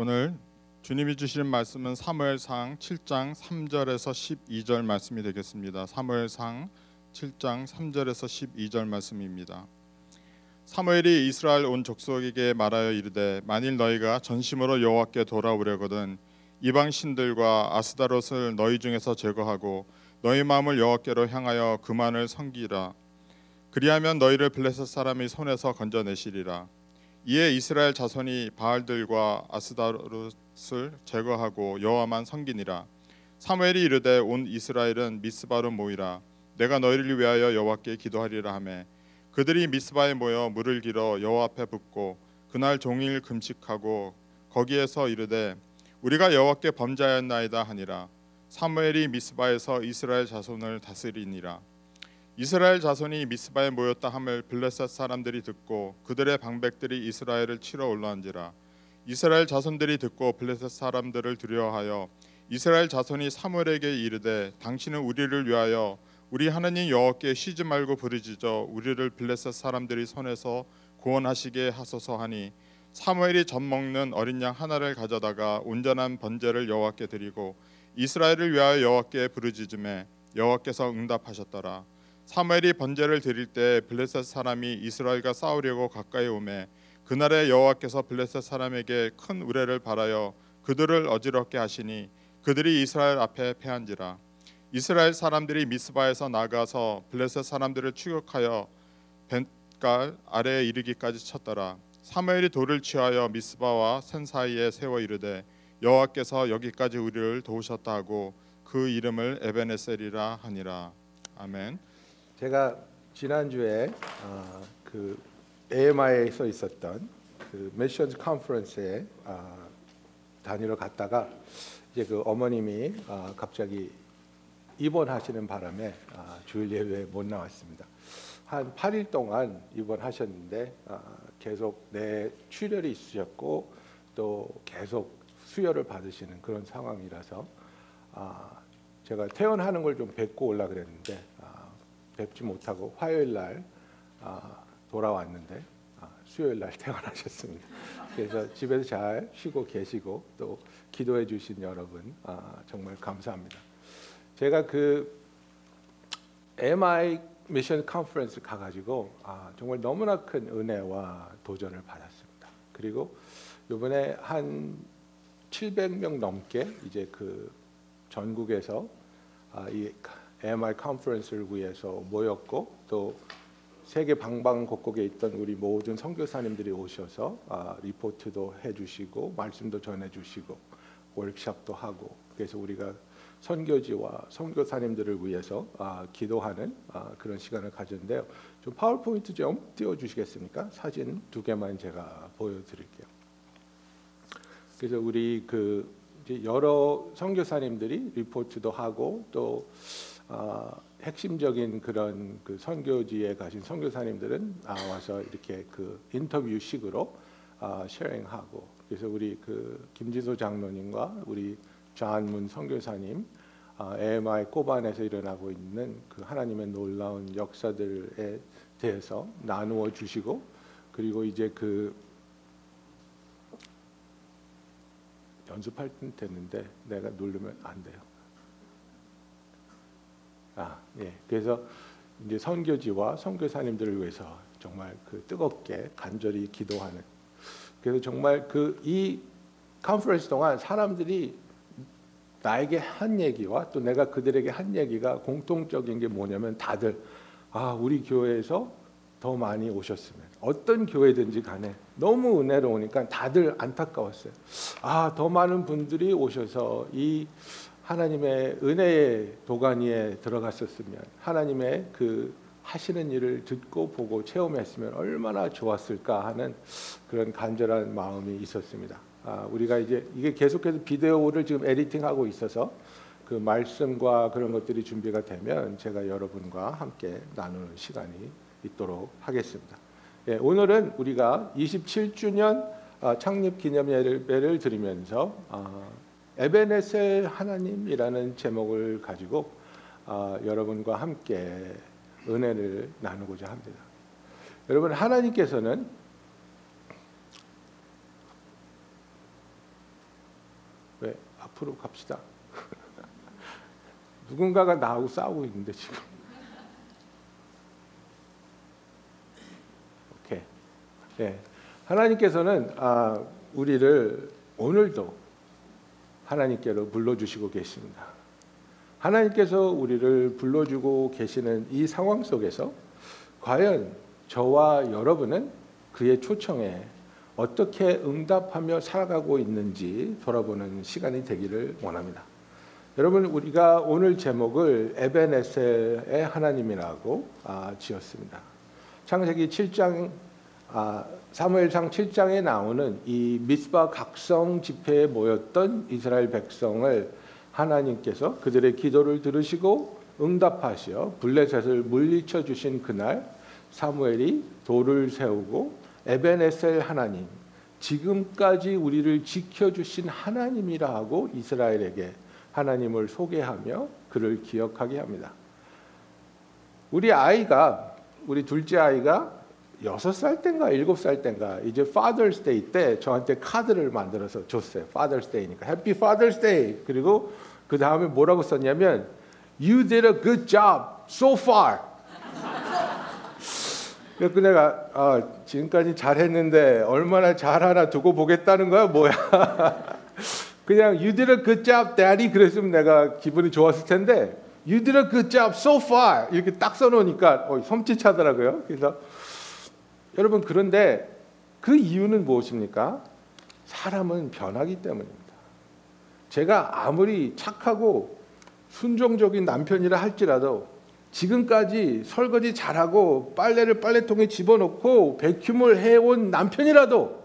오늘 주님이 주시는 말씀은 사무엘상 7장 3절에서 12절 말씀이 되겠습니다. 사무엘상 7장 3절에서 12절 말씀입니다. 사무엘이 이스라엘 온 족속에게 말하여 이르되 만일 너희가 전심으로 여호와께 돌아오려거든 이방 신들과 아스다롯을 너희 중에서 제거하고 너희 마음을 여호와께로 향하여 그만을 섬기라 그리하면 너희를 블레셋 사람이 손에서 건져내시리라 이에 이스라엘 자손이 바알들과 아스다롯을 제거하고 여호와만 섬기니라. 사무엘이 이르되 온 이스라엘은 미스바로 모이라. 내가 너희를 위하여 여호와께 기도하리라 하매. 그들이 미스바에 모여 물을 길어 여호와 앞에 붓고 그날 종일 금식하고 거기에서 이르되 우리가 여호와께 범죄하였나이다 하니라. 사무엘이 미스바에서 이스라엘 자손을 다스리니라 이스라엘 자손이 미스바에 모였다 함을 블레셋 사람들이 듣고 그들의 방백들이 이스라엘을 치러 올라온지라. 이스라엘 자손들이 듣고 블레셋 사람들을 두려워하여 이스라엘 자손이 사무엘에게 이르되 당신은 우리를 위하여 우리 하나님 여호와께 쉬지 말고 부르짖어 우리를 블레셋 사람들이 손에서 구원하시게 하소서 하니 사무엘이 젖 먹는 어린 양 하나를 가져다가 온전한 번제를 여호와께 드리고 이스라엘을 위하여 여호와께 부르짖음에 여호와께서 응답하셨더라 사무엘이 번제를 드릴 때 블레셋 사람이 이스라엘과 싸우려고 가까이 오매 그날에 여호와께서 블레셋 사람에게 큰 우레를 바라여 그들을 어지럽게 하시니 그들이 이스라엘 앞에 패한지라 이스라엘 사람들이 미스바에서 나가서 블레셋 사람들을 추격하여 벤갈 아래에 이르기까지 쳤더라. 사무엘이 돌을 취하여 미스바와 산 사이에 세워 이르되 여호와께서 여기까지 우리를 도우셨다 하고 그 이름을 에베네셀이라 하니라. 아멘. 제가 지난주에 어, 그 AMI에서 있었던 그 미션즈 컨퍼런스에 어, 다니러 갔다가 이제 그 어머님이 어, 갑자기 입원하시는 바람에 아, 주일 예배에 못 나왔습니다. 한 8일 동안 입원하셨는데 아, 계속 내 출혈이 있으셨고 또 계속 수혈을 받으시는 그런 상황이라서 아, 제가 퇴원하는 걸 좀 뵙고 올라 그랬는데 아, 뵙지 못하고 화요일 날 아, 돌아왔는데 아, 수요일 날 퇴원하셨습니다. 그래서 집에서 잘 쉬고 계시고 또 기도해 주신 여러분 아, 정말 감사합니다. 제가 그 MI 미션 컨퍼런스 가가지고 아, 정말 너무나 큰 은혜와 도전을 받았습니다. 그리고 이번에 한 700명 넘게 이제 그 전국에서 아, 이 MI 컨퍼런스를 위해서 모였고 또 세계 방방곡곡에 있던 우리 모든 선교사님들이 오셔서 아, 리포트도 해주시고 말씀도 전해주시고 월크샵도 하고 그래서 우리가 선교지와 선교사님들을 위해서 아, 기도하는 아, 그런 시간을 가졌는데요. 좀 파워포인트 좀 띄워주시겠습니까? 사진 두 개만 제가 보여드릴게요. 그래서 우리 그 여러 선교사님들이 리포트도 하고 또 아, 핵심적인 그런 그 선교지에 가신 선교사님들은 아, 와서 이렇게 그 인터뷰식으로 아, 쉐어링하고 그래서 우리 그 김지소 장로님과 우리 좌한문 선교사님 아, AMI 꼬반에서 일어나고 있는 그 하나님의 놀라운 역사들에 대해서 나누어 주시고 그리고 이제 그 연습할 때 됐는데 내가 누르면 안 돼요. 아, 예. 그래서 이제 선교지와 선교사님들을 위해서 정말 그 뜨겁게 간절히 기도하는. 그래서 정말 그 이 컨퍼런스 동안 사람들이 나에게 한 얘기와 또 내가 그들에게 한 얘기가 공통적인 게 뭐냐면 다들 아 우리 교회에서 더 많이 오셨으면 어떤 교회든지 간에 너무 은혜로우니까 다들 안타까웠어요. 아 더 많은 분들이 오셔서 이 하나님의 은혜의 도가니에 들어갔었으면 하나님의 그 하시는 일을 듣고 보고 체험했으면 얼마나 좋았을까 하는 그런 간절한 마음이 있었습니다. 아, 우리가 이제 이게 계속해서 비디오를 지금 에디팅하고 있어서 그 말씀과 그런 것들이 준비가 되면 제가 여러분과 함께 나누는 시간이 있도록 하겠습니다. 예, 오늘은 우리가 27주년 아, 창립 기념 예배를 드리면서 아, 에베네셀 하나님이라는 제목을 가지고 아, 여러분과 함께 은혜를 나누고자 합니다. 여러분 하나님께서는 앞으로 갑시다. 누군가가 나하고 싸우고 있는데 지금. 네. 하나님께서는 아, 우리를 오늘도 하나님께로 불러주시고 계십니다. 하나님께서 우리를 불러주고 계시는 이 상황 속에서 과연 저와 여러분은 그의 초청에 어떻게 응답하며 살아가고 있는지 돌아보는 시간이 되기를 원합니다. 여러분 우리가 오늘 제목을 에베네셀의 하나님이라고 아, 지었습니다. 창세기 7장 아, 사무엘상 7장에 나오는 이 미스바 각성 집회에 모였던 이스라엘 백성을 하나님께서 그들의 기도를 들으시고 응답하시어 블레셋을 물리쳐 주신 그날 사무엘이 돌을 세우고 에베네셀 하나님 지금까지 우리를 지켜 주신 하나님이라 하고 이스라엘에게 하나님을 소개하며 그를 기억하게 합니다. 우리 아이가 우리 둘째 아이가 여섯 살 땐가 일곱 살 땐가 이제 Father's Day 때 저한테 카드를 만들어서 줬어요. Father's Day니까 Happy Father's Day 그리고 그 다음에 뭐라고 썼냐면 You did a good job so far. 그래서 내가 아, 지금까지 잘했는데 얼마나 잘하나 두고 보겠다는 거야 뭐야? 그냥 You did a good job, Daddy 그랬으면 내가 기분이 좋았을 텐데 You did a good job so far 이렇게 딱 써놓으니까 어, 섬찟하더라고요. 그래서 여러분 그런데 그 이유는 무엇입니까? 사람은 변하기 때문입니다. 제가 아무리 착하고 순종적인 남편이라 할지라도 지금까지 설거지 잘하고 빨래를 빨래통에 집어넣고 베큐을 해온 남편이라도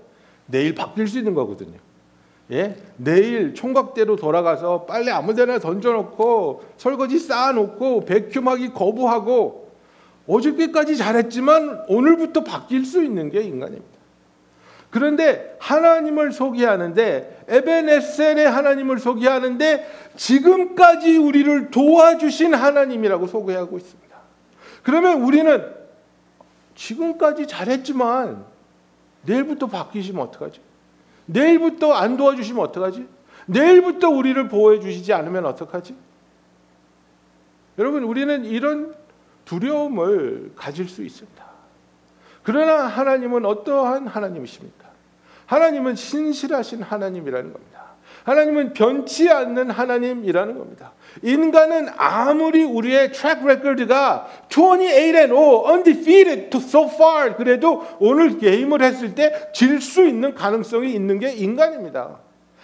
내일 바뀔 수 있는 거거든요. 예? 내일 총각대로 돌아가서 빨래 아무데나 던져놓고 설거지 쌓아놓고 베큐하기 거부하고 어저께까지 잘했지만 오늘부터 바뀔 수 있는 게 인간입니다. 그런데 하나님을 소개하는데 에베네셀의 하나님을 소개하는데 지금까지 우리를 도와주신 하나님이라고 소개하고 있습니다. 그러면 우리는 지금까지 잘했지만 내일부터 바뀌시면 어떡하지? 내일부터 안 도와주시면 어떡하지? 내일부터 우리를 보호해 주시지 않으면 어떡하지? 여러분 우리는 이런 두려움을 가질 수 있습니다. 그러나 하나님은 어떠한 하나님이십니까? 하나님은 신실하신 하나님이라는 겁니다. 하나님은 변치 않는 하나님이라는 겁니다. 인간은 아무리 우리의 track record가 28 and 5 undefeated so far 그래도 오늘 게임을 했을 때 질 수 있는 가능성이 있는 게 인간입니다.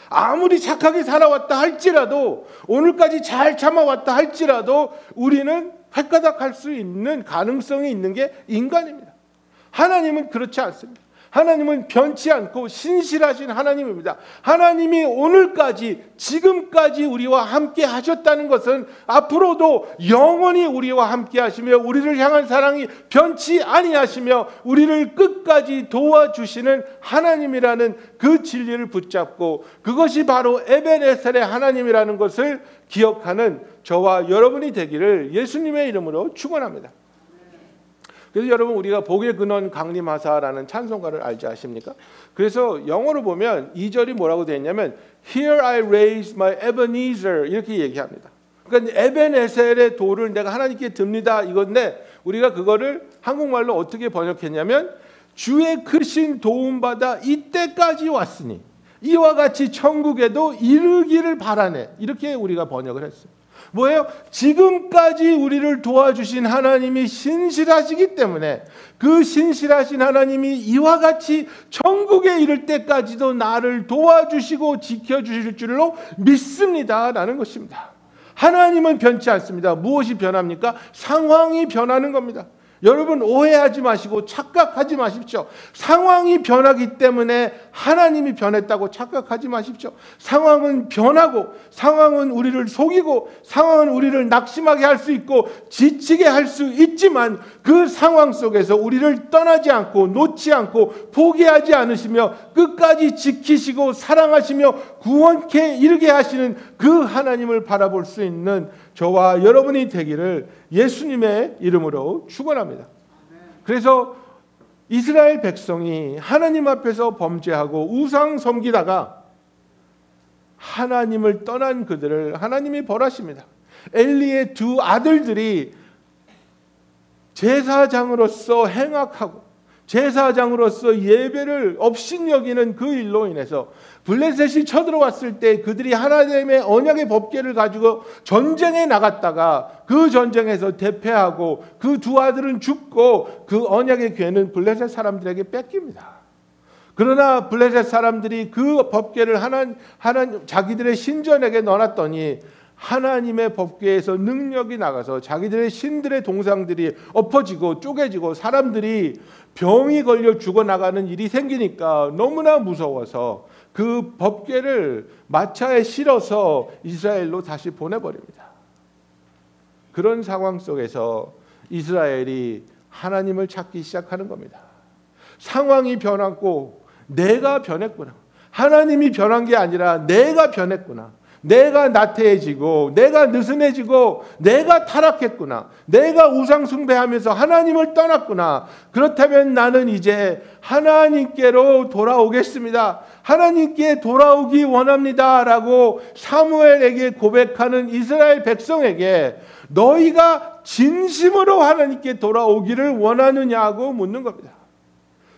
아무리 착하게 살아왔다 할지라도 오늘까지 잘 참아왔다 할지라도 우리는 획가닥 할 수 있는 가능성이 있는 게 인간입니다. 하나님은 그렇지 않습니다. 하나님은 변치 않고 신실하신 하나님입니다. 하나님이 오늘까지 지금까지 우리와 함께 하셨다는 것은 앞으로도 영원히 우리와 함께 하시며 우리를 향한 사랑이 변치 아니하시며 우리를 끝까지 도와주시는 하나님이라는 그 진리를 붙잡고 그것이 바로 에베네셀의 하나님이라는 것을 기억하는 저와 여러분이 되기를 예수님의 이름으로 축원합니다. 그래서 여러분 우리가 복의 근원 강림하사라는 찬송가를 알지 아십니까? 그래서 영어로 보면 2절이 뭐라고 되어 있냐면 Here I raise my Ebenezer 이렇게 얘기합니다. 그러니까 에베네셀의 돌을 내가 하나님께 듭니다 이건데 우리가 그거를 한국말로 어떻게 번역했냐면 주의 크신 도움받아 이때까지 왔으니 이와 같이 천국에도 이르기를 바라네 이렇게 우리가 번역을 했어요. 뭐예요? 지금까지 우리를 도와주신 하나님이 신실하시기 때문에 그 신실하신 하나님이 이와 같이 천국에 이를 때까지도 나를 도와주시고 지켜주실 줄로 믿습니다 라는 것입니다. 하나님은 변치 않습니다. 무엇이 변합니까? 상황이 변하는 겁니다. 여러분 오해하지 마시고 착각하지 마십시오. 상황이 변하기 때문에 하나님이 변했다고 착각하지 마십시오. 상황은 변하고 상황은 우리를 속이고 상황은 우리를 낙심하게 할 수 있고 지치게 할 수 있지만 그 상황 속에서 우리를 떠나지 않고 놓지 않고 포기하지 않으시며 끝까지 지키시고 사랑하시며 구원케 이르게 하시는 그 하나님을 바라볼 수 있는 저와 여러분이 되기를 예수님의 이름으로 축원합니다. 그래서 이스라엘 백성이 하나님 앞에서 범죄하고 우상 섬기다가 하나님을 떠난 그들을 하나님이 벌하십니다. 엘리의 두 아들들이 제사장으로서 행악하고 제사장으로서 예배를 업신여기는 그 일로 인해서 블레셋이 쳐들어왔을 때 그들이 하나님의 언약의 법궤를 가지고 전쟁에 나갔다가 그 전쟁에서 대패하고 그 두 아들은 죽고 그 언약의 궤는 블레셋 사람들에게 뺏깁니다. 그러나 블레셋 사람들이 그 법궤를 하나 하나 자기들의 신전에게 넣어놨더니 하나님의 법궤에서 능력이 나가서 자기들의 신들의 동상들이 엎어지고 쪼개지고 사람들이 병이 걸려 죽어 나가는 일이 생기니까 너무나 무서워서 그 법궤를 마차에 실어서 이스라엘로 다시 보내버립니다. 그런 상황 속에서 이스라엘이 하나님을 찾기 시작하는 겁니다. 상황이 변했고 내가 변했구나. 하나님이 변한 게 아니라 내가 변했구나. 내가 나태해지고 내가 느슨해지고 내가 타락했구나. 내가 우상 숭배하면서 하나님을 떠났구나. 그렇다면 나는 이제 하나님께로 돌아오겠습니다. 하나님께 돌아오기 원합니다 라고 사무엘에게 고백하는 이스라엘 백성에게 너희가 진심으로 하나님께 돌아오기를 원하느냐고 묻는 겁니다.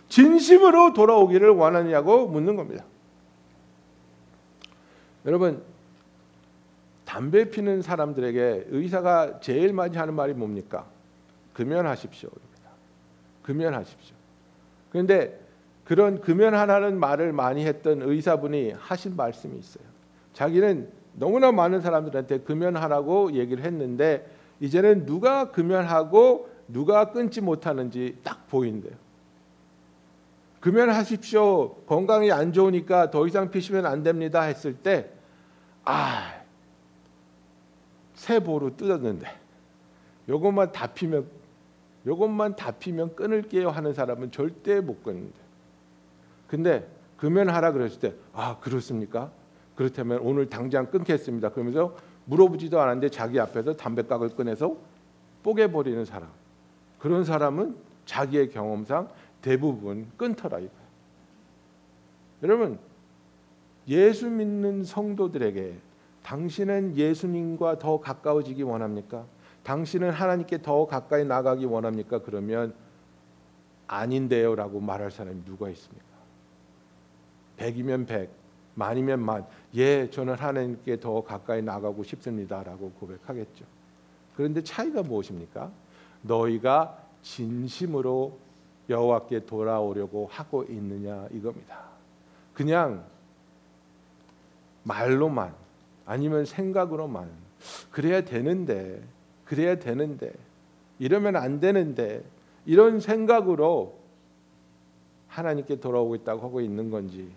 진심으로 돌아오기를 원하느냐고 묻는 겁니다. 여러분 담배 피는 사람들에게 의사가 제일 많이 하는 말이 뭡니까? 금연하십시오입니다. 금연하십시오. 그런데 그런 금연하라는 말을 많이 했던 의사분이 하신 말씀이 있어요. 자기는 너무나 많은 사람들한테 금연하라고 얘기를 했는데 이제는 누가 금연하고 누가 끊지 못하는지 딱 보인대요. 금연하십시오. 건강이 안 좋으니까 더 이상 피시면 안 됩니다 했을 때 아, 새 보루 뜯었는데 요것만 다 피면 요것만 다 피면 끊을게요 하는 사람은 절대 못 끊는데. 근데 금연하라 그랬을 때 아, 그렇습니까? 그렇다면 오늘 당장 끊겠습니다. 그러면서 물어보지도 않았는데 자기 앞에서 담배각을 꺼내서 뽀개 버리는 사람. 그런 사람은 자기의 경험상 대부분 끊더라 이거예요. 여러분 예수 믿는 성도들에게 당신은 예수님과 더 가까워지기 원합니까? 당신은 하나님께 더 가까이 나가기 원합니까? 그러면 아닌데요라고 말할 사람이 누가 있습니까? 백이면 백, 만이면 만. 예, 저는 하나님께 더 가까이 나가고 싶습니다라고 고백하겠죠. 그런데 차이가 무엇입니까? 너희가 진심으로 여호와께 돌아오려고 하고 있느냐 이겁니다. 그냥 말로만 아니면 생각으로만 그래야 되는데 그래야 되는데 이러면 안 되는데 이런 생각으로 하나님께 돌아오고 있다고 하고 있는 건지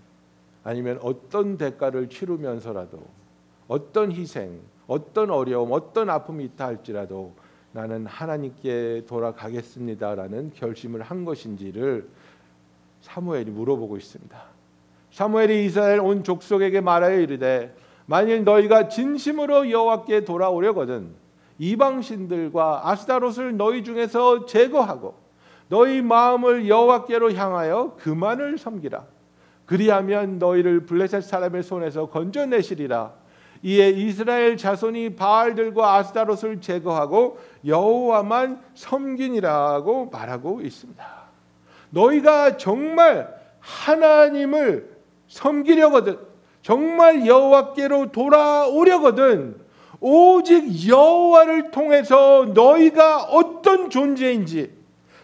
아니면 어떤 대가를 치르면서라도 어떤 희생, 어떤 어려움, 어떤 아픔이 있다 할지라도 나는 하나님께 돌아가겠습니다라는 결심을 한 것인지를 사무엘이 물어보고 있습니다. 사무엘이 이스라엘 온 족속에게 말하여 이르되 만일 너희가 진심으로 여호와께 돌아오려거든 이방 신들과 아스타롯을 너희 중에서 제거하고 너희 마음을 여호와께로 향하여 그만을 섬기라 그리하면 너희를 블레셋 사람의 손에서 건져내시리라 이에 이스라엘 자손이 바알들과 아스타롯을 제거하고 여호와만 섬기니라고 말하고 있습니다. 너희가 정말 하나님을 섬기려거든 정말 여호와께로 돌아오려거든 오직 여호와를 통해서 너희가 어떤 존재인지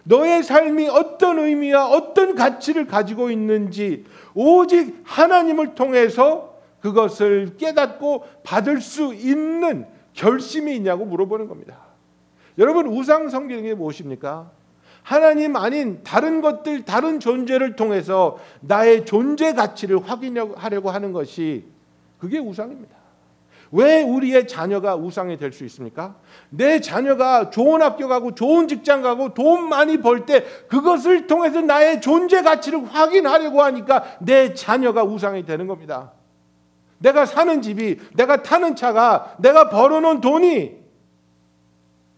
너의 삶이 어떤 의미와 어떤 가치를 가지고 있는지 오직 하나님을 통해서 그것을 깨닫고 받을 수 있는 결심이 있냐고 물어보는 겁니다. 여러분 우상 섬기는 게 무엇입니까? 하나님 아닌 다른 것들 다른 존재를 통해서 나의 존재 가치를 확인하려고 하는 것이 그게 우상입니다. 왜 우리의 자녀가 우상이 될 수 있습니까? 내 자녀가 좋은 학교 가고 좋은 직장 가고 돈 많이 벌 때 그것을 통해서 나의 존재 가치를 확인하려고 하니까 내 자녀가 우상이 되는 겁니다. 내가 사는 집이, 내가 타는 차가, 내가 벌어놓은 돈이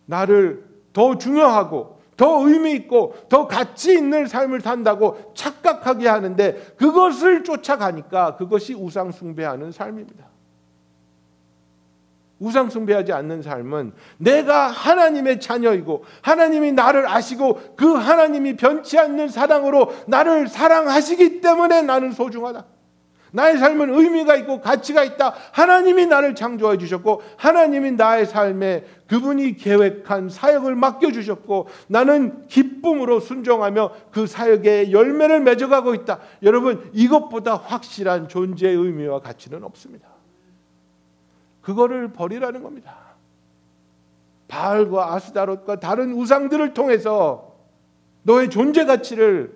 나를 더 중요하고 더 의미 있고 더 가치 있는 삶을 산다고 착각하게 하는데 그것을 쫓아가니까 그것이 우상 숭배하는 삶입니다. 우상 숭배하지 않는 삶은 내가 하나님의 자녀이고 하나님이 나를 아시고 그 하나님이 변치 않는 사랑으로 나를 사랑하시기 때문에 나는 소중하다. 나의 삶은 의미가 있고 가치가 있다. 하나님이 나를 창조해 주셨고 하나님이 나의 삶에 그분이 계획한 사역을 맡겨 주셨고 나는 기쁨으로 순종하며 그 사역에 열매를 맺어가고 있다. 여러분 이것보다 확실한 존재의 의미와 가치는 없습니다. 그거를 버리라는 겁니다. 바알과 아스다롯과 다른 우상들을 통해서 너의 존재 가치를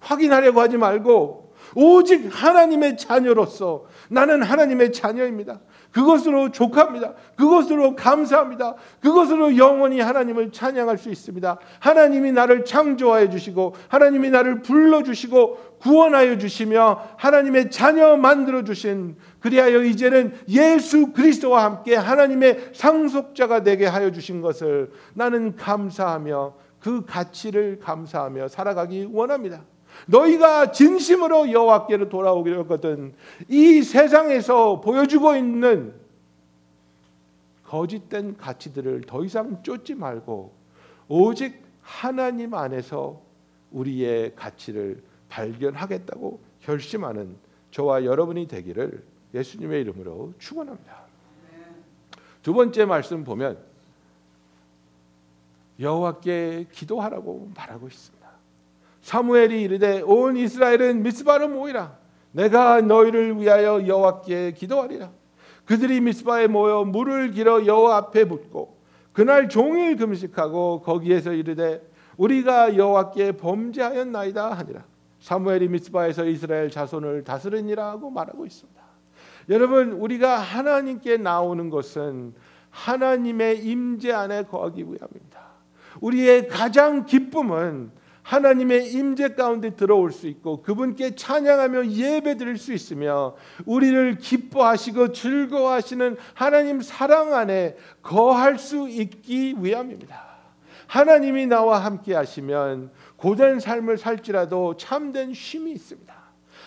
확인하려고 하지 말고 오직 하나님의 자녀로서 나는 하나님의 자녀입니다. 그것으로 족합니다. 그것으로 감사합니다. 그것으로 영원히 하나님을 찬양할 수 있습니다. 하나님이 나를 창조하여 주시고 하나님이 나를 불러 주시고 구원하여 주시며 하나님의 자녀 만들어 주신 그리하여 이제는 예수 그리스도와 함께 하나님의 상속자가 되게 하여 주신 것을 나는 감사하며 그 가치를 감사하며 살아가기 원합니다. 너희가 진심으로 여호와께로 돌아오기로 했거든. 이 세상에서 보여주고 있는 거짓된 가치들을 더 이상 쫓지 말고 오직 하나님 안에서 우리의 가치를 발견하겠다고 결심하는 저와 여러분이 되기를 예수님의 이름으로 축원합니다. 두 번째 말씀 보면 여호와께 기도하라고 말하고 있습니다. 사무엘이 이르되 온 이스라엘은 미스바로 모이라 내가 너희를 위하여 여호와께 기도하리라 그들이 미스바에 모여 물을 길어 여호와 앞에 붓고 그날 종일 금식하고 거기에서 이르되 우리가 여호와께 범죄하였나이다 하니라 사무엘이 미스바에서 이스라엘 자손을 다스리니라 하고 말하고 있습니다. 여러분 우리가 하나님께 나오는 것은 하나님의 임재 안에 거하기 위함입니다. 우리의 가장 기쁨은 하나님의 임재 가운데 들어올 수 있고 그분께 찬양하며 예배드릴 수 있으며 우리를 기뻐하시고 즐거워하시는 하나님 사랑 안에 거할 수 있기 위함입니다. 하나님이 나와 함께 하시면 고된 삶을 살지라도 참된 쉼이 있습니다.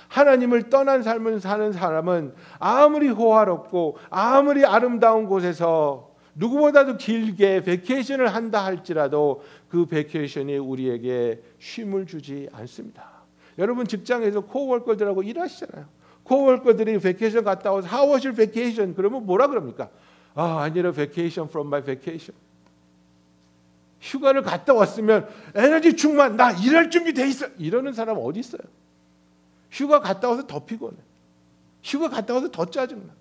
하나님을 떠난 삶을 사는 사람은 아무리 호화롭고 아무리 아름다운 곳에서 누구보다도 길게 vacation을 한다 할지라도 그 vacation이 우리에게 쉼을 주지 않습니다. 여러분 직장에서 코워커들하고 일하시잖아요. 코워커들이 vacation 갔다 와서 How was your vacation? 그러면 뭐라 그럽니까? 아, I need a vacation from my vacation. 휴가를 갔다 왔으면 에너지 충만, 나 일할 준비 돼 있어. 이러는 사람 어디 있어요? 휴가 갔다 와서 더 피곤해. 휴가 갔다 와서 더 짜증나.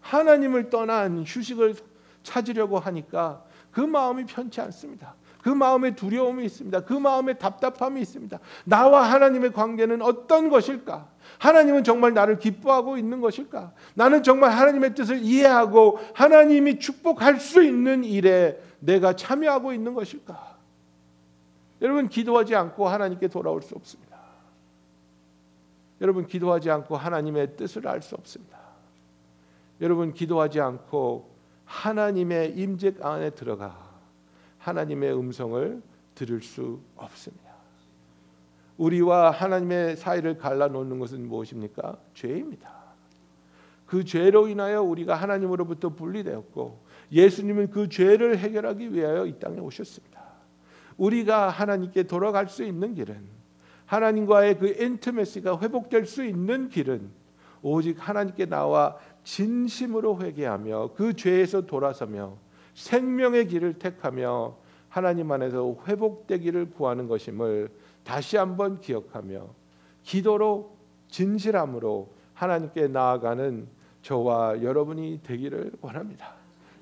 하나님을 떠난 휴식을 찾으려고 하니까 그 마음이 편치 않습니다. 그 마음에 두려움이 있습니다. 그 마음에 답답함이 있습니다. 나와 하나님의 관계는 어떤 것일까? 하나님은 정말 나를 기뻐하고 있는 것일까? 나는 정말 하나님의 뜻을 이해하고 하나님이 축복할 수 있는 일에 내가 참여하고 있는 것일까? 여러분 기도하지 않고 하나님께 돌아올 수 없습니다. 여러분 기도하지 않고 하나님의 뜻을 알 수 없습니다. 여러분 기도하지 않고 하나님의 임재 안에 들어가 하나님의 음성을 들을 수 없습니다. 우리와 하나님의 사이를 갈라놓는 것은 무엇입니까? 죄입니다. 그 죄로 인하여 우리가 하나님으로부터 분리되었고 예수님은 그 죄를 해결하기 위하여 이 땅에 오셨습니다. 우리가 하나님께 돌아갈 수 있는 길은 하나님과의 그 인티메시가 회복될 수 있는 길은 오직 하나님께 나와 진심으로 회개하며 그 죄에서 돌아서며 생명의 길을 택하며 하나님 안에서 회복되기를 구하는 것임을 다시 한번 기억하며 기도로 진실함으로 하나님께 나아가는 저와 여러분이 되기를 원합니다.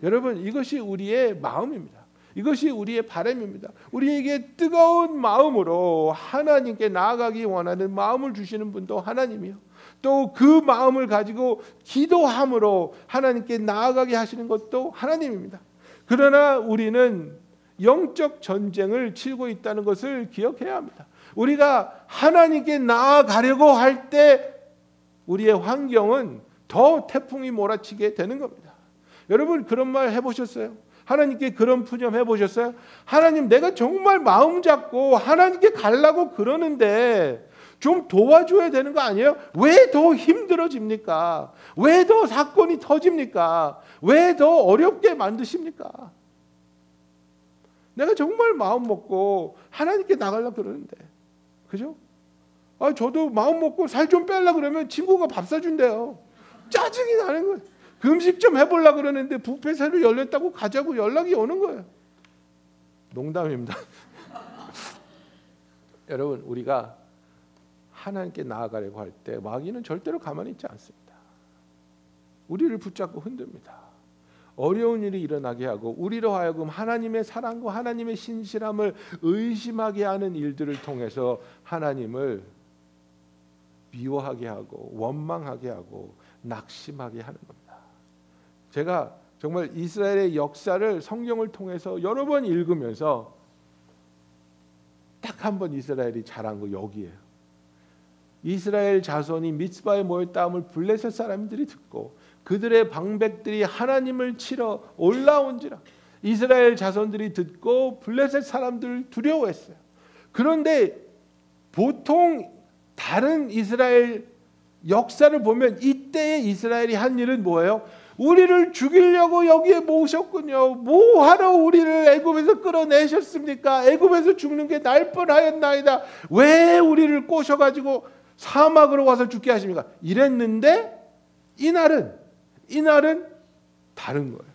여러분 이것이 우리의 마음입니다. 이것이 우리의 바람입니다. 우리에게 뜨거운 마음으로 하나님께 나아가기 원하는 마음을 주시는 분도 하나님이요. 또 그 마음을 가지고 기도함으로 하나님께 나아가게 하시는 것도 하나님입니다. 그러나 우리는 영적 전쟁을 치고 있다는 것을 기억해야 합니다. 우리가 하나님께 나아가려고 할 때 우리의 환경은 더 태풍이 몰아치게 되는 겁니다. 여러분 그런 말 해보셨어요? 하나님께 그런 푸념 해보셨어요? 하나님 내가 정말 마음 잡고 하나님께 갈라고 그러는데 좀 도와줘야 되는 거 아니에요? 왜 더 힘들어집니까? 왜 더 사건이 터집니까? 왜 더 어렵게 만드십니까? 내가 정말 마음 먹고 하나님께 나가려 그러는데, 그죠? 아 저도 마음 먹고 살 좀 빼려 그러면 친구가 밥 사준대요. 짜증이 나는 거예요. 그 음식 좀 해보려 그러는데 부페 새로 열렸다고 가자고 연락이 오는 거예요. 농담입니다. 여러분 우리가 하나님께 나아가려고 할 때 마귀는 절대로 가만히 있지 않습니다. 우리를 붙잡고 흔듭니다. 어려운 일이 일어나게 하고 우리로 하여금 하나님의 사랑과 하나님의 신실함을 의심하게 하는 일들을 통해서 하나님을 미워하게 하고 원망하게 하고 낙심하게 하는 겁니다. 제가 정말 이스라엘의 역사를 성경을 통해서 여러 번 읽으면서 딱 한 번 이스라엘이 잘한 거 여기에요. 이스라엘 자손이 미스바에 모였다함을 블레셋 사람들이 듣고 그들의 방백들이 하나님을 치러 올라온지라 이스라엘 자손들이 듣고 블레셋 사람들 두려워했어요. 그런데 보통 다른 이스라엘 역사를 보면 이때의 이스라엘이 한 일은 뭐예요? 우리를 죽이려고 여기에 모으셨군요. 뭐 하러 우리를 애굽에서 끌어내셨습니까? 애굽에서 죽는 게 날 뻔하였나이다. 왜 우리를 꼬셔가지고 사막으로 와서 죽게 하십니까? 이랬는데 이날은 이날은 다른 거예요.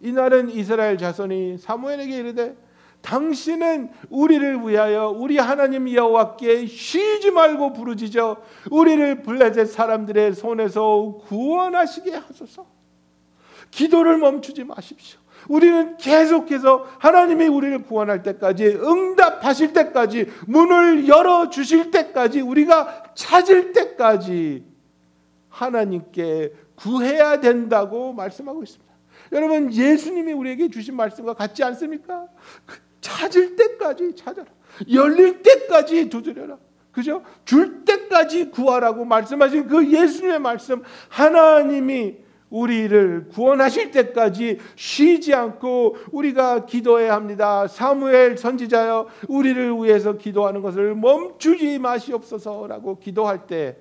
이날은 이스라엘 자손이 사무엘에게 이르되 당신은 우리를 위하여 우리 하나님 여호와께 쉬지 말고 부르짖어 우리를 블레셋 사람들의 손에서 구원하시게 하소서. 기도를 멈추지 마십시오. 우리는 계속해서 하나님이 우리를 구원할 때까지 응답하실 때까지 문을 열어 주실 때까지 우리가 찾을 때까지 하나님께 구해야 된다고 말씀하고 있습니다. 여러분 예수님이 우리에게 주신 말씀과 같지 않습니까? 찾을 때까지 찾아라. 열릴 때까지 두드려라. 그죠? 줄 때까지 구하라고 말씀하신 그 예수님의 말씀 하나님이 우리를 구원하실 때까지 쉬지 않고 우리가 기도해야 합니다. 사무엘 선지자여 우리를 위해서 기도하는 것을 멈추지 마시옵소서라고 기도할 때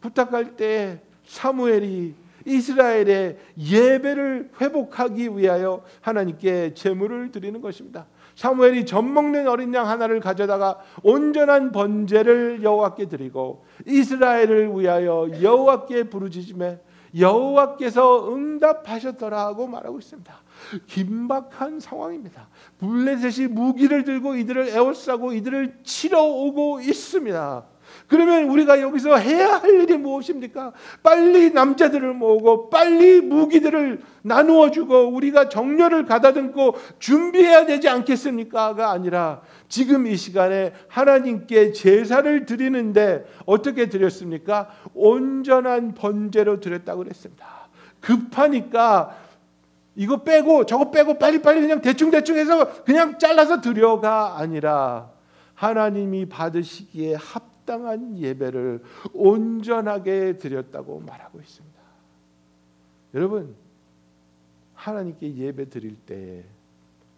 부탁할 때 사무엘이 이스라엘의 예배를 회복하기 위하여 하나님께 제물을 드리는 것입니다. 사무엘이 젖 먹는 어린 양 하나를 가져다가 온전한 번제를 여호와께 드리고 이스라엘을 위하여 여호와께 부르짖음에 여호와께서 응답하셨더라 하고 말하고 있습니다. 긴박한 상황입니다. 블레셋이 무기를 들고 이들을 에워싸고 이들을 치러 오고 있습니다. 그러면 우리가 여기서 해야 할 일이 무엇입니까? 빨리 남자들을 모으고 빨리 무기들을 나누어 주고 우리가 정렬을 가다듬고 준비해야 되지 않겠습니까가 아니라 지금 이 시간에 하나님께 제사를 드리는데 어떻게 드렸습니까? 온전한 번제로 드렸다고 그랬습니다. 급하니까 이거 빼고 저거 빼고 빨리빨리 그냥 대충대충 해서 그냥 잘라서 드려가 아니라 하나님이 받으시기에 합 합당한 예배를 온전하게 드렸다고 말하고 있습니다. 여러분 하나님께 예배 드릴 때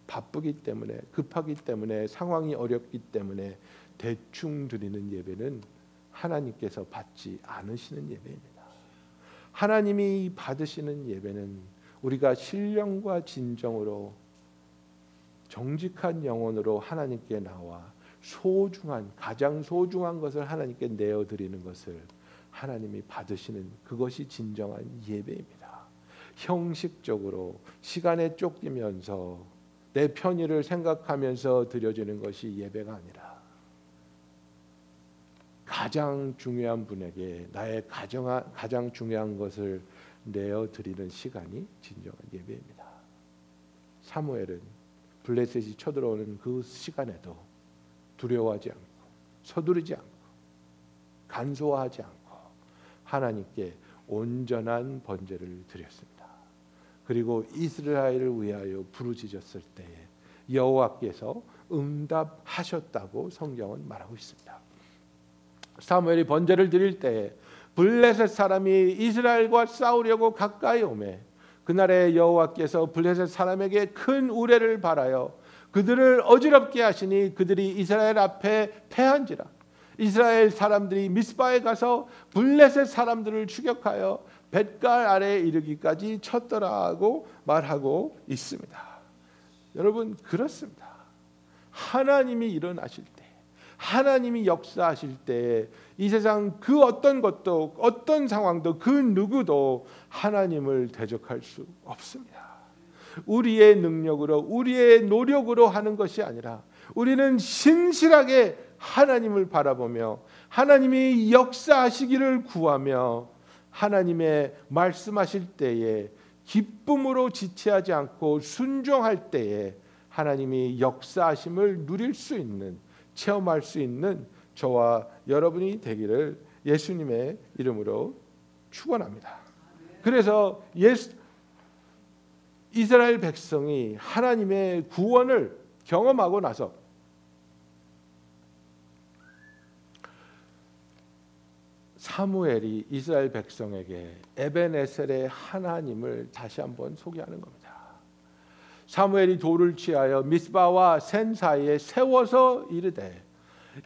바쁘기 때문에 급하기 때문에 상황이 어렵기 때문에 대충 드리는 예배는 하나님께서 받지 않으시는 예배입니다. 하나님이 받으시는 예배는 우리가 신령과 진정으로 정직한 영혼으로 하나님께 나와 소중한 가장 소중한 것을 하나님께 내어 드리는 것을 하나님이 받으시는 그것이 진정한 예배입니다. 형식적으로 시간에 쫓기면서 내 편의를 생각하면서 드려지는 것이 예배가 아니라 가장 중요한 분에게 나의 가정 가장 중요한 것을 내어 드리는 시간이 진정한 예배입니다. 사무엘은 블레셋이 쳐들어오는 그 시간에도 두려워하지 않고 서두르지 않고 간소화하지 않고 하나님께 온전한 번제를 드렸습니다. 그리고 이스라엘을 위하여 부르짖었을 때에 여호와께서 응답하셨다고 성경은 말하고 있습니다. 사무엘이 번제를 드릴 때에 블레셋 사람이 이스라엘과 싸우려고 가까이 오매 그날에 여호와께서 블레셋 사람에게 큰 우레를 바라여 그들을 어지럽게 하시니 그들이 이스라엘 앞에 패한지라 이스라엘 사람들이 미스바에 가서 블레셋 사람들을 추격하여 뱃갈 아래에 이르기까지 쳤더라고 말하고 있습니다. 여러분 그렇습니다. 하나님이 일어나실 때, 하나님이 역사하실 때, 이 세상 그 어떤 것도 어떤 상황도 그 누구도 하나님을 대적할 수 없습니다. 우리의 능력으로 우리의 노력으로 하는 것이 아니라 우리는 신실하게 하나님을 바라보며 하나님이 역사하시기를 구하며 하나님의 말씀하실 때에 기쁨으로 지체하지 않고 순종할 때에 하나님이 역사하심을 누릴 수 있는 체험할 수 있는 저와 여러분이 되기를 예수님의 이름으로 축원합니다. 그래서 예수 이스라엘 백성이 하나님의 구원을 경험하고 나서 사무엘이 이스라엘 백성에게 에벤에셀의 하나님을 다시 한번 소개하는 겁니다. 사무엘이 돌을 취하여 미스바와 센 사이에 세워서 이르되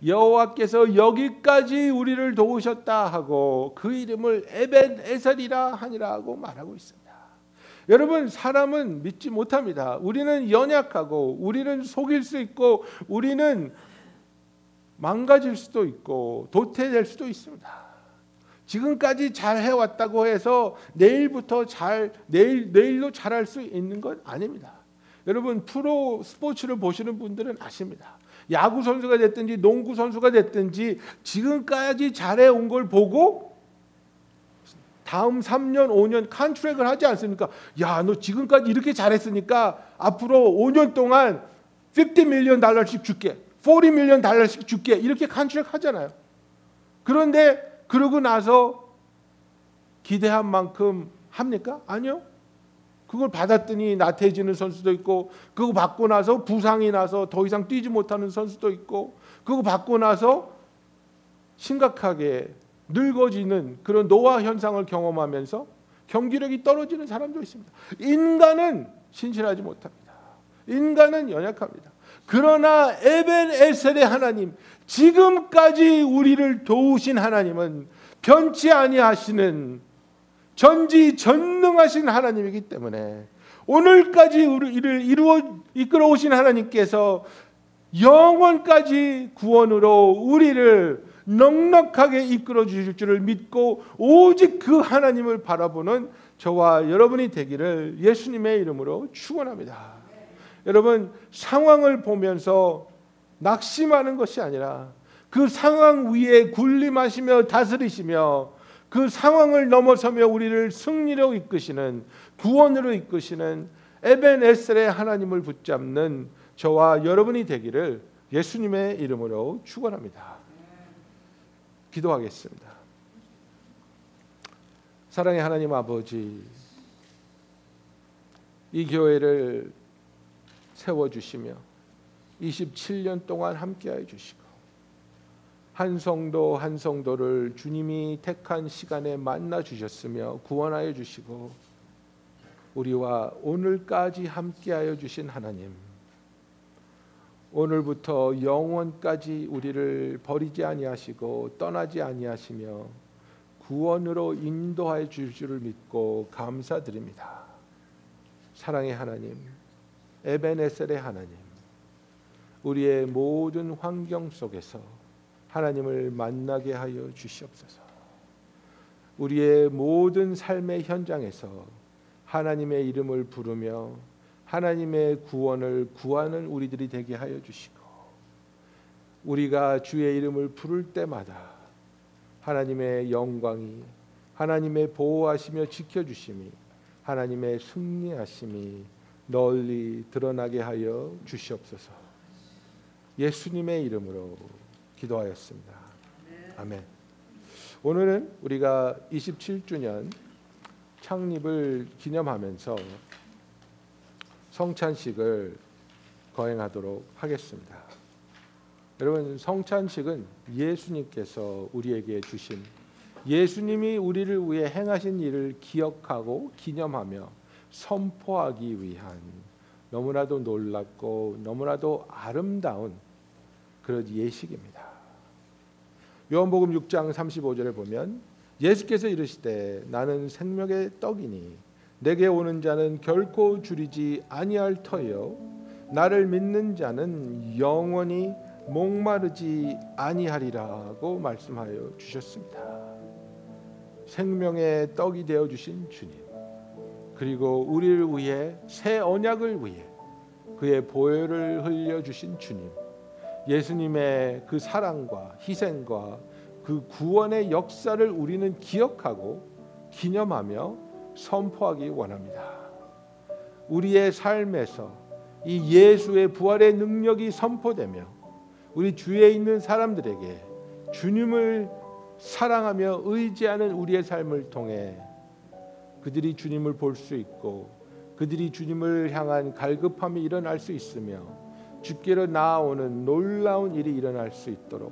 여호와께서 여기까지 우리를 도우셨다 하고 그 이름을 에벤에셀이라 하니라고 말하고 있습니다. 여러분 사람은 믿지 못합니다. 우리는 연약하고 우리는 속일 수 있고 우리는 망가질 수도 있고 도태될 수도 있습니다. 지금까지 잘 해왔다고 해서 내일부터 잘 내일 내일로 잘할 수 있는 건 아닙니다. 여러분 프로 스포츠를 보시는 분들은 아십니다. 야구 선수가 됐든지 농구 선수가 됐든지 지금까지 잘해 온 걸 보고 다음 3년 5년 contract을 하지 않습니까? 야, 너 지금까지 이렇게 잘했으니까 앞으로 5년 동안 50 million 달러씩 줄게. 40 million 달러씩 줄게. 이렇게 contract 하잖아요. 그런데 그러고 나서 기대한 만큼 합니까? 아니요. 그걸 받았더니 나태해지는 선수도 있고 그거 받고 나서 부상이 나서 더 이상 뛰지 못하는 선수도 있고 그거 받고 나서 심각하게 늙어지는 그런 노화 현상을 경험하면서 경기력이 떨어지는 사람도 있습니다. 인간은 신실하지 못합니다. 인간은 연약합니다. 그러나 에벤 에셀의 하나님, 지금까지 우리를 도우신 하나님은 변치 아니하시는 전지 전능하신 하나님이기 때문에 오늘까지 우리를 이루어 이끌어 오신 하나님께서 영원까지 구원으로 우리를 넉넉하게 이끌어 주실 줄을 믿고 오직 그 하나님을 바라보는 저와 여러분이 되기를 예수님의 이름으로 축원합니다. 여러분 상황을 보면서 낙심하는 것이 아니라 그 상황 위에 군림하시며 다스리시며 그 상황을 넘어서며 우리를 승리로 이끄시는 구원으로 이끄시는 에벤에셀의 하나님을 붙잡는 저와 여러분이 되기를 예수님의 이름으로 축원합니다. 기도하겠습니다. 사랑의 하나님 아버지, 이 교회를 세워 주시며 27년 동안 함께하여 주시고 한 성도 한 성도를 주님이 택한 시간에 만나 주셨으며 구원하여 주시고 우리와 오늘까지 함께하여 주신 하나님 오늘부터 영원까지 우리를 버리지 아니하시고 떠나지 아니하시며 구원으로 인도하여 주실 줄을 믿고 감사드립니다. 사랑의 하나님, 에베네셀의 하나님, 우리의 모든 환경 속에서 하나님을 만나게 하여 주시옵소서. 우리의 모든 삶의 현장에서 하나님의 이름을 부르며 하나님의 구원을 구하는 우리들이 되게 하여 주시고 우리가 주의 이름을 부를 때마다 하나님의 영광이 하나님의 보호하시며 지켜 주심이 하나님의 승리하심이 널리 드러나게 하여 주시옵소서. 예수님의 이름으로 기도하였습니다. 아멘. 오늘은 우리가 27주년 창립을 기념하면서 성찬식을 거행하도록 하겠습니다. 여러분 성찬식은 예수님께서 우리에게 주신 예수님이 우리를 위해 행하신 일을 기억하고 기념하며 선포하기 위한 너무나도 놀랍고 너무나도 아름다운 그런 예식입니다. 요한복음 6장 35절에 보면 예수께서 이르시되 나는 생명의 떡이니 내게 오는 자는 결코 줄이지 아니할 터요 나를 믿는 자는 영원히 목마르지 아니하리라고 말씀하여 주셨습니다. 생명의 떡이 되어 주신 주님 그리고 우리를 위해 새 언약을 위해 그의 보혈을 흘려 주신 주님 예수님의 그 사랑과 희생과 그 구원의 역사를 우리는 기억하고 기념하며 선포하기 원합니다. 우리의 삶에서 이 예수의 부활의 능력이 선포되며 우리 주위에 있는 사람들에게 주님을 사랑하며 의지하는 우리의 삶을 통해 그들이 주님을 볼 수 있고 그들이 주님을 향한 갈급함이 일어날 수 있으며 주께로 나아오는 놀라운 일이 일어날 수 있도록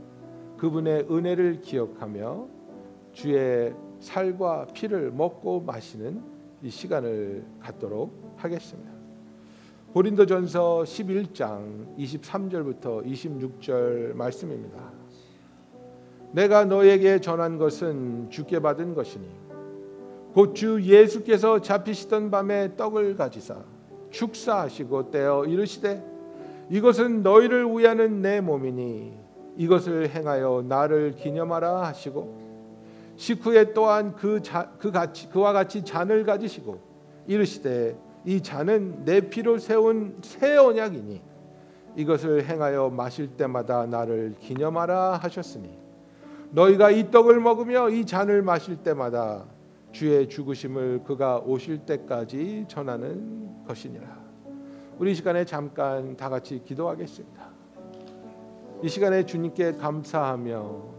그분의 은혜를 기억하며 주의 살과 피를 먹고 마시는 이 시간을 갖도록 하겠습니다. 고린도전서 11장 23절부터 26절 말씀입니다. 내가 너에게 전한 것은 주께 받은 것이니 곧 주 예수께서 잡히시던 밤에 떡을 가지사 축사하시고 떼어 이르시되 이것은 너희를 위하는 내 몸이니 이것을 행하여 나를 기념하라 하시고 식후에 또한 그, 자, 그 같이 그와 같이 잔을 가지시고 이르시되 이 잔은 내 피로 세운 새 언약이니 이것을 행하여 마실 때마다 나를 기념하라 하셨으니 너희가 이 떡을 먹으며 이 잔을 마실 때마다 주의 죽으심을 그가 오실 때까지 전하는 것이니라. 우리 이 시간에 잠깐 다 같이 기도하겠습니다. 이 시간에 주님께 감사하며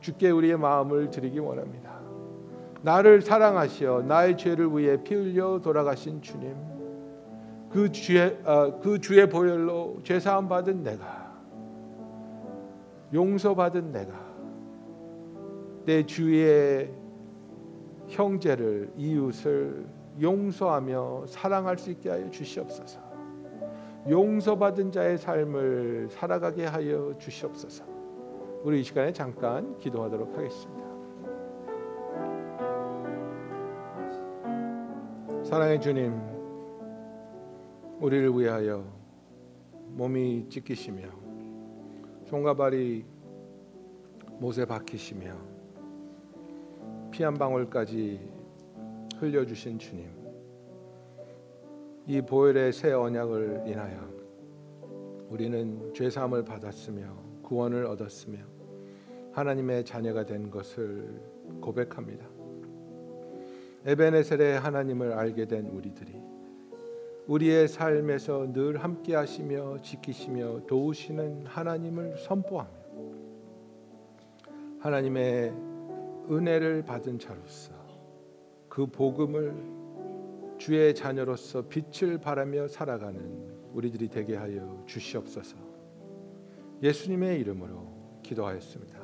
주께 우리의 마음을 드리기 원합니다. 나를 사랑하시어 나의 죄를 위해 피 흘려 돌아가신 주님, 그 주의 어, 그 주의 보혈로 죄 사함 받은 내가 용서받은 내가 내 주위의 형제를 이웃을 용서하며 사랑할 수 있게 하여 주시옵소서. 용서받은 자의 삶을 살아가게 하여 주시옵소서. 우리 이 시간에 잠깐 기도하도록 하겠습니다. 사랑의 주님, 우리를 위하여 몸이 찢기시며 손과 발이 못에 박히시며 피 한 방울까지 흘려주신 주님, 이 보혈의 새 언약을 인하여 우리는 죄 사함을 받았으며 구원을 얻었으며 하나님의 자녀가 된 것을 고백합니다. 에베네셀의 하나님을 알게 된 우리들이 우리의 삶에서 늘 함께 하시며 지키시며 도우시는 하나님을 선포하며 하나님의 은혜를 받은 자로서 그 복음을 주의 자녀로서 빛을 발하며 살아가는 우리들이 되게 하여 주시옵소서. 예수님의 이름으로 기도하였습니다.